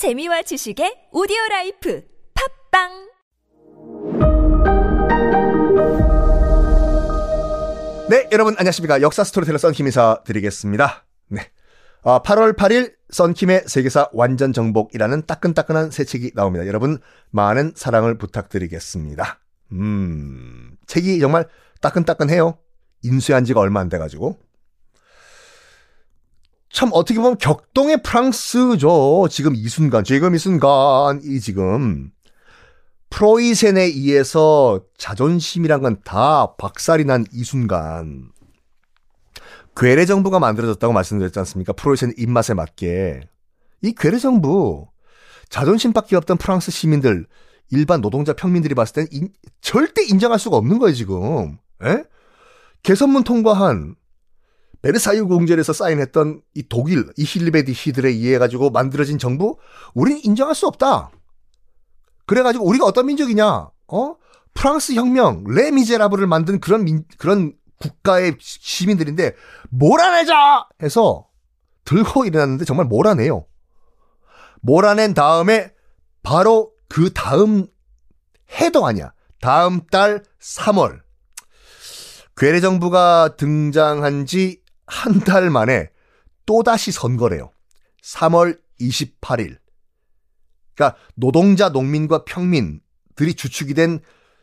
재미와 지식의 오디오 라이프 팟빵 네, 여러분 안녕하십니까. 역사 스토리텔러 썬킴 인사 드리겠습니다. 네. 아, 8월 8일 썬킴의 세계사 완전 정복이라는 따끈따끈한 새 책이 나옵니다. 여러분 많은 사랑을 부탁드리겠습니다. 음, 책이 정말 따끈따끈해요. 인쇄한 지가 얼마 안 돼 가지고. 참 어떻게 보면 격동의 프랑스죠. 지금 이 순간, 지금 이 순간 이 지금 프로이센에 의해서 자존심이란 건 다 박살이 난 이 순간. 괴뢰 정부가 만들어졌다고 말씀드렸지 않습니까? 프로이센 입맛에 맞게. 이 괴뢰 정부, 자존심밖에 없던 프랑스 시민들, 일반 노동자 평민들이 봤을 땐 인- 절대 인정할 수가 없는 거예요, 지금. 에? 개선문 통과한 베르사유 공제에서 사인했던 이 독일, 이 힐리베디 히들에 의해 가지고 만들어진 정부, 우린 인정할 수 없다. 그래 가지고 우리가 어떤 민족이냐? 어? 프랑스 혁명, 레 미제라블을 만든 그런 민, 그런 국가의 시민들인데 몰아내자 해서 들고 일어났는데 정말 몰아내요. 몰아낸 다음에 바로 그 다음 해도 아니야. 다음 달 3월 괴뢰 정부가 등장한 지 한 달 만에 또다시 선거래요. 3월 28일. 그러니까 노동자, 농민과 평민들이 주축이 된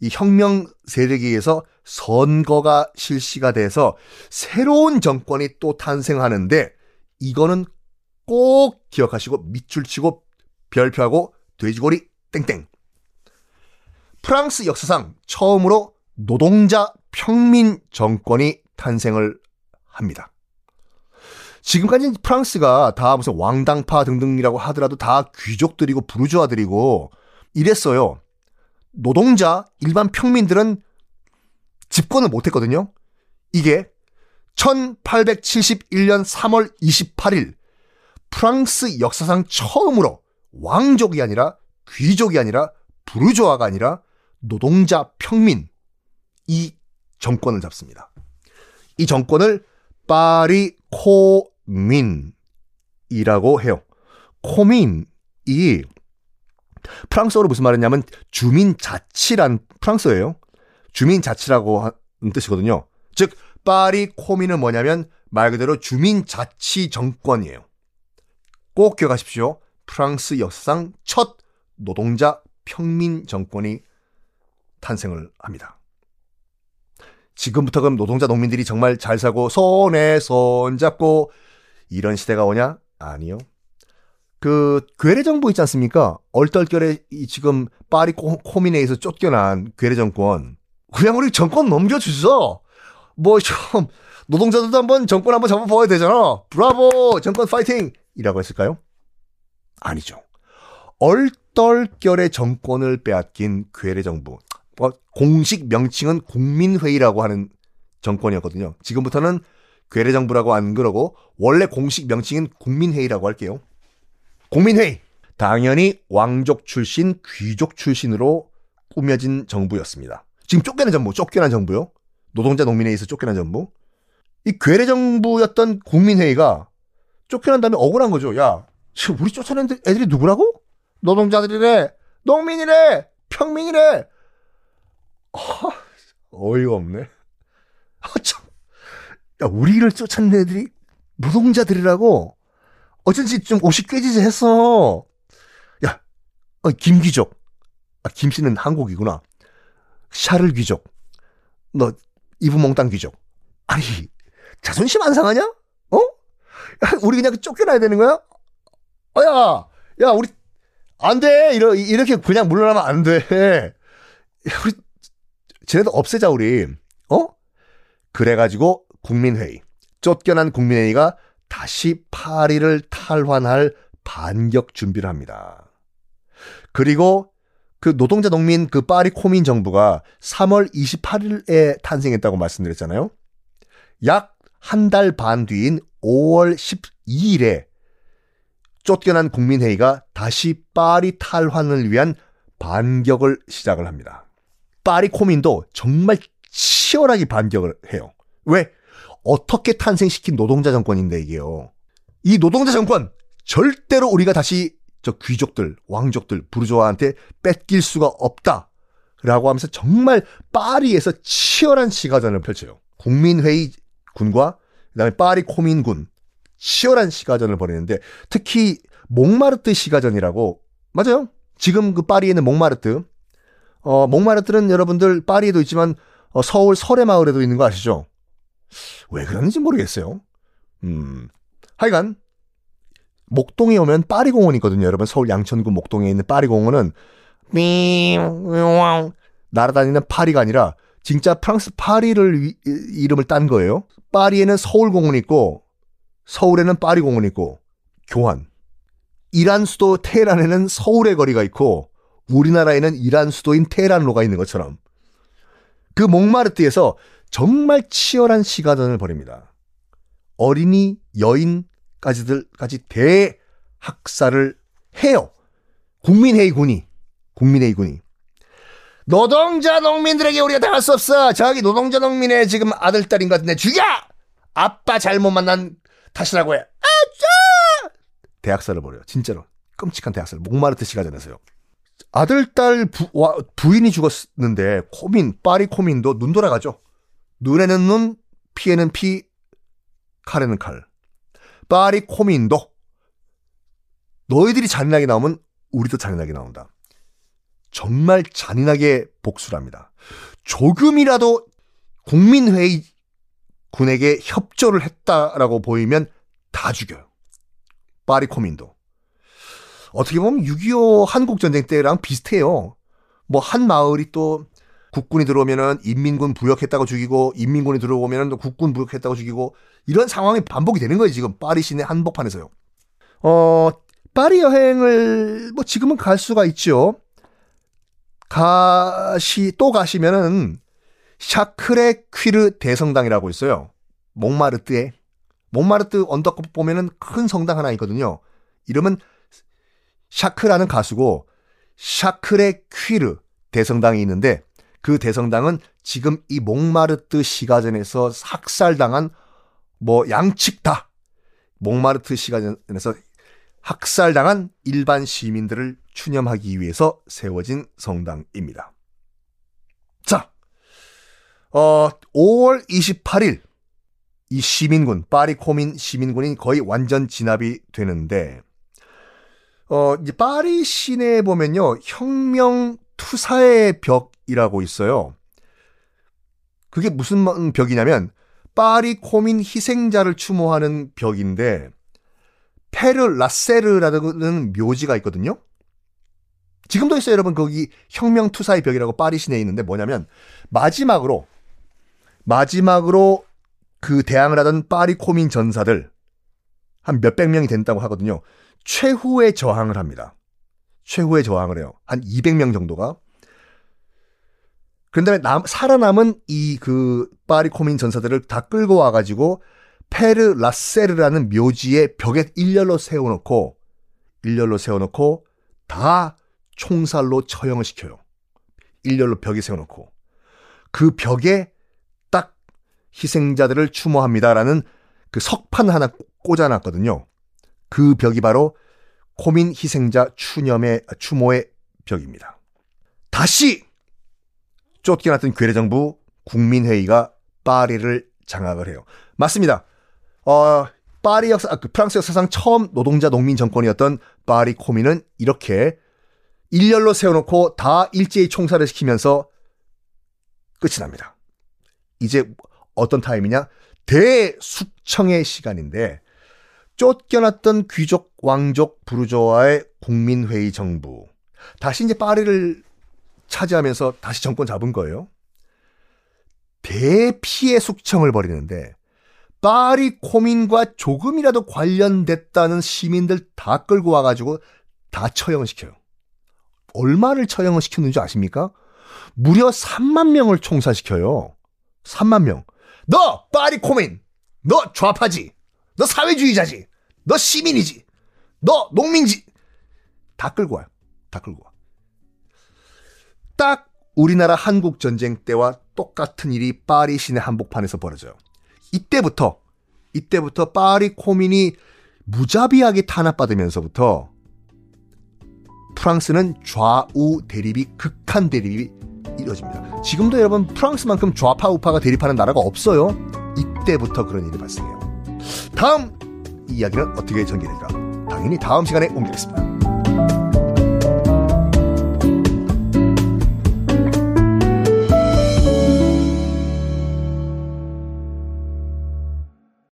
이 혁명 세력에 의해서 선거가 실시가 돼서 새로운 정권이 또 탄생하는데 이거는 꼭 기억하시고 밑줄 치고 별표하고 돼지고리 땡땡. 프랑스 역사상 처음으로 노동자 평민 정권이 탄생을 합니다. 지금까지 프랑스가 다 무슨 왕당파 등등이라고 하더라도 다 귀족들이고 부르주아들이고 이랬어요. 노동자, 일반 평민들은 집권을 못했거든요. 이게 1871년 3월 28일 프랑스 역사상 처음으로 왕족이 아니라 귀족이 아니라 부르주아가 아니라 노동자 평민 이 정권을 잡습니다. 이 정권을 파리 코민이라고 해요. 코민이 프랑스어로 무슨 말이냐면 주민 자치란 프랑스어예요. 주민 자치라고 하는 뜻이거든요. 즉 파리 코민은 뭐냐면 말 그대로 주민 자치 정권이에요. 꼭 기억하십시오. 프랑스 역사상 첫 노동자 평민 정권이 탄생을 합니다. 지금부터 그럼 노동자 농민들이 정말 잘 사고 손에 손 잡고 이런 시대가 오냐? 아니요. 그 괴뢰 정부 있지 않습니까? 얼떨결에 이 지금 파리 코- 코민에에서 쫓겨난 괴뢰 정권 그냥 우리 정권 넘겨주죠. 뭐 좀 노동자들도 한번 정권 한번 잡아봐야 되잖아. 브라보 정권 파이팅 이라고 했을까요? 아니죠. 얼떨결에 정권을 빼앗긴 괴뢰 정부. 뭐 공식 명칭은 국민회의라고 하는 정권이었거든요. 지금부터는 괴뢰 정부라고 안 그러고 원래 공식 명칭은 국민회의라고 할게요. 국민회의. 당연히 왕족 출신, 귀족 출신으로 꾸며진 정부였습니다. 지금 쫓겨난 정부, 쫓겨난 정부요. 노동자 농민에 의해서 쫓겨난 정부. 이 괴뢰 정부였던 국민회의가 쫓겨난 다음에 억울한 거죠. 야, 우리 쫓아낸 애들이 누구라고? 노동자들이래, 농민이래, 평민이래. 아, 어이가 없네. 아, 참. 야, 우리를 쫓아낸 애들이 노동자들이라고? 어쩐지 좀 옷이 꾀지지 했어. 야, 어, 김귀족. 아, 김씨는 한국이구나. 샤를 귀족. 너, 이브몽땅 귀족. 아니, 자존심 안 상하냐? 어? 야, 우리 그냥 쫓겨나야 되는 거야? 어, 야, 야, 우리, 안 돼. 이러, 이렇게 그냥 물러나면 안 돼. 야, 우리, 쟤네도 없애자, 우리. 어? 그래가지고, 국민회의. 쫓겨난 국민회의가 다시 파리를 탈환할 반격 준비를 합니다. 그리고 그 노동자 농민 그 파리 코민 정부가 3월 28일에 탄생했다고 말씀드렸잖아요. 약 한 달 반 뒤인 5월 12일에 쫓겨난 국민회의가 다시 파리 탈환을 위한 반격을 시작을 합니다. 파리 코민도 정말 치열하게 반격을 해요. 왜? 어떻게 탄생시킨 노동자 정권인데 이게요. 이 노동자 정권 절대로 우리가 다시 저 귀족들, 왕족들, 부르조아한테 뺏길 수가 없다. 라고 하면서 정말 파리에서 치열한 시가전을 펼쳐요. 국민회의 군과 그다음에 파리 코민군 치열한 시가전을 벌이는데 특히 몽마르트 시가전이라고 맞아요. 지금 그 파리에는 몽마르트 어 몽마르트는 여러분들 파리에도 있지만 어, 서울 설해마을에도 있는 거 아시죠? 왜 그러는지 모르겠어요. 음. 하여간 목동에 오면 파리공원 있거든요. 여러분 서울 양천구 목동에 있는 파리공원은 날아다니는 파리가 아니라 진짜 프랑스 파리를 위, 이름을 딴 거예요. 파리에는 서울공원 있고 서울에는 파리공원 있고 교환. 이란 수도 테헤란에는 서울의 거리가 있고 우리나라에는 이란 수도인 테헤란로가 있는 것처럼 그 몽마르트에서 정말 치열한 시가전을 벌입니다. 어린이, 여인까지들까지 대학살을 해요. 국민회의 군이, 국민회의 군이. 노동자 농민들에게 우리가 당할 수 없어. 저기 노동자 농민의 지금 아들, 딸인 것 같은데 죽여! 아빠 잘못 만난 탓이라고 해. 아짜! 대학살을 벌여요. 진짜로. 끔찍한 대학살. 목마르트 시가전에서요. 아들, 딸 부, 와, 부인이 죽었는데 코민, 파리 코민도 눈 돌아가죠. 눈에는 눈, 피에는 피, 칼에는 칼. 파리 코민도 너희들이 잔인하게 나오면 우리도 잔인하게 나온다. 정말 잔인하게 복수랍니다. 조금이라도 국민회의 군에게 협조를 했다라고 보이면 다 죽여요. 파리 코민도. 어떻게 보면 6.25 한국전쟁 때랑 비슷해요. 뭐 한 마을이 또 국군이 들어오면은 인민군 부역했다고 죽이고 인민군이 들어오면은 또 국군 부역했다고 죽이고 이런 상황이 반복이 되는 거예요 지금 파리 시내 한복판에서요. 어 파리 여행을 뭐 지금은 갈 수가 있죠. 가시 또 가시면은 샤크레 퀴르 대성당이라고 있어요. 몽마르트에 몽마르트 언덕 보면은 큰 성당 하나 있거든요. 이름은 샤크라는 가수고 샤크레 퀴르 대성당이 있는데 그 대성당은 지금 이 몽마르트 시가전에서 학살당한 뭐 양측 다 몽마르트 시가전에서 학살당한 일반 시민들을 추념하기 위해서 세워진 성당입니다. 자, 어, 5월 28일 이 시민군 파리 코민 시민군이 거의 완전 진압이 되는데 어, 이제 파리 시내에 보면요 혁명 투사의 벽이라고 있어요. 그게 무슨 벽이냐면 파리 코민 희생자를 추모하는 벽인데 페르 라세르라는 묘지가 있거든요. 지금도 있어요, 여러분. 거기 혁명 투사의 벽이라고 파리 시내에 있는데 뭐냐면 마지막으로 마지막으로 그 대항을 하던 파리 코민 전사들 한 몇백 명이 된다고 하거든요. 최후의 저항을 합니다. 최후의 저항을 해요. 한 200명 정도가. 그런데 남, 살아남은 이 그 파리 코민 전사들을 다 끌고 와가지고 페르 라세르라는 묘지에 벽에 일렬로 세워놓고 일렬로 세워놓고 다 총살로 처형을 시켜요. 일렬로 벽에 세워놓고 그 벽에 딱 희생자들을 추모합니다라는 그 석판 하나 꽂아놨거든요. 그 벽이 바로 코민 희생자 추념의 추모의 벽입니다. 다시 쫓겨났던 괴뢰정부 국민회의가 파리를 장악을 해요. 맞습니다. 어, 파리 역사, 아, 그 프랑스 역사상 처음 노동자 농민 정권이었던 파리 코민은 이렇게 일렬로 세워놓고 다 일제히 총살을 시키면서 끝이 납니다. 이제 어떤 타임이냐? 대숙청의 시간인데 쫓겨났던 귀족, 왕족, 부르조아의 국민회의 정부. 다시 이제 파리를 차지하면서 다시 정권 잡은 거예요. 대피해 숙청을 벌이는데 파리 코민과 조금이라도 관련됐다는 시민들 다 끌고 와가지고 다 처형을 시켜요. 얼마를 처형을 시켰는지 아십니까? 무려 3만 명을 총사시켜요. 3만 명. 너 파리 코민! 너 좌파지! 너 사회주의자지. 너 시민이지. 너 농민지. 다 끌고 와요. 다 끌고 와. 딱 우리나라 한국 전쟁 때와 똑같은 일이 파리 시내 한복판에서 벌어져요. 이때부터 이때부터 파리 코민이 무자비하게 탄압받으면서부터 프랑스는 좌우 대립이 극한 대립이 이루어집니다. 지금도 여러분 프랑스만큼 좌파 우파가 대립하는 나라가 없어요. 이때부터 그런 일이 발생해요. 다음 이야기는 어떻게 전개될까? 당연히 다음 시간에 옮기겠습니다.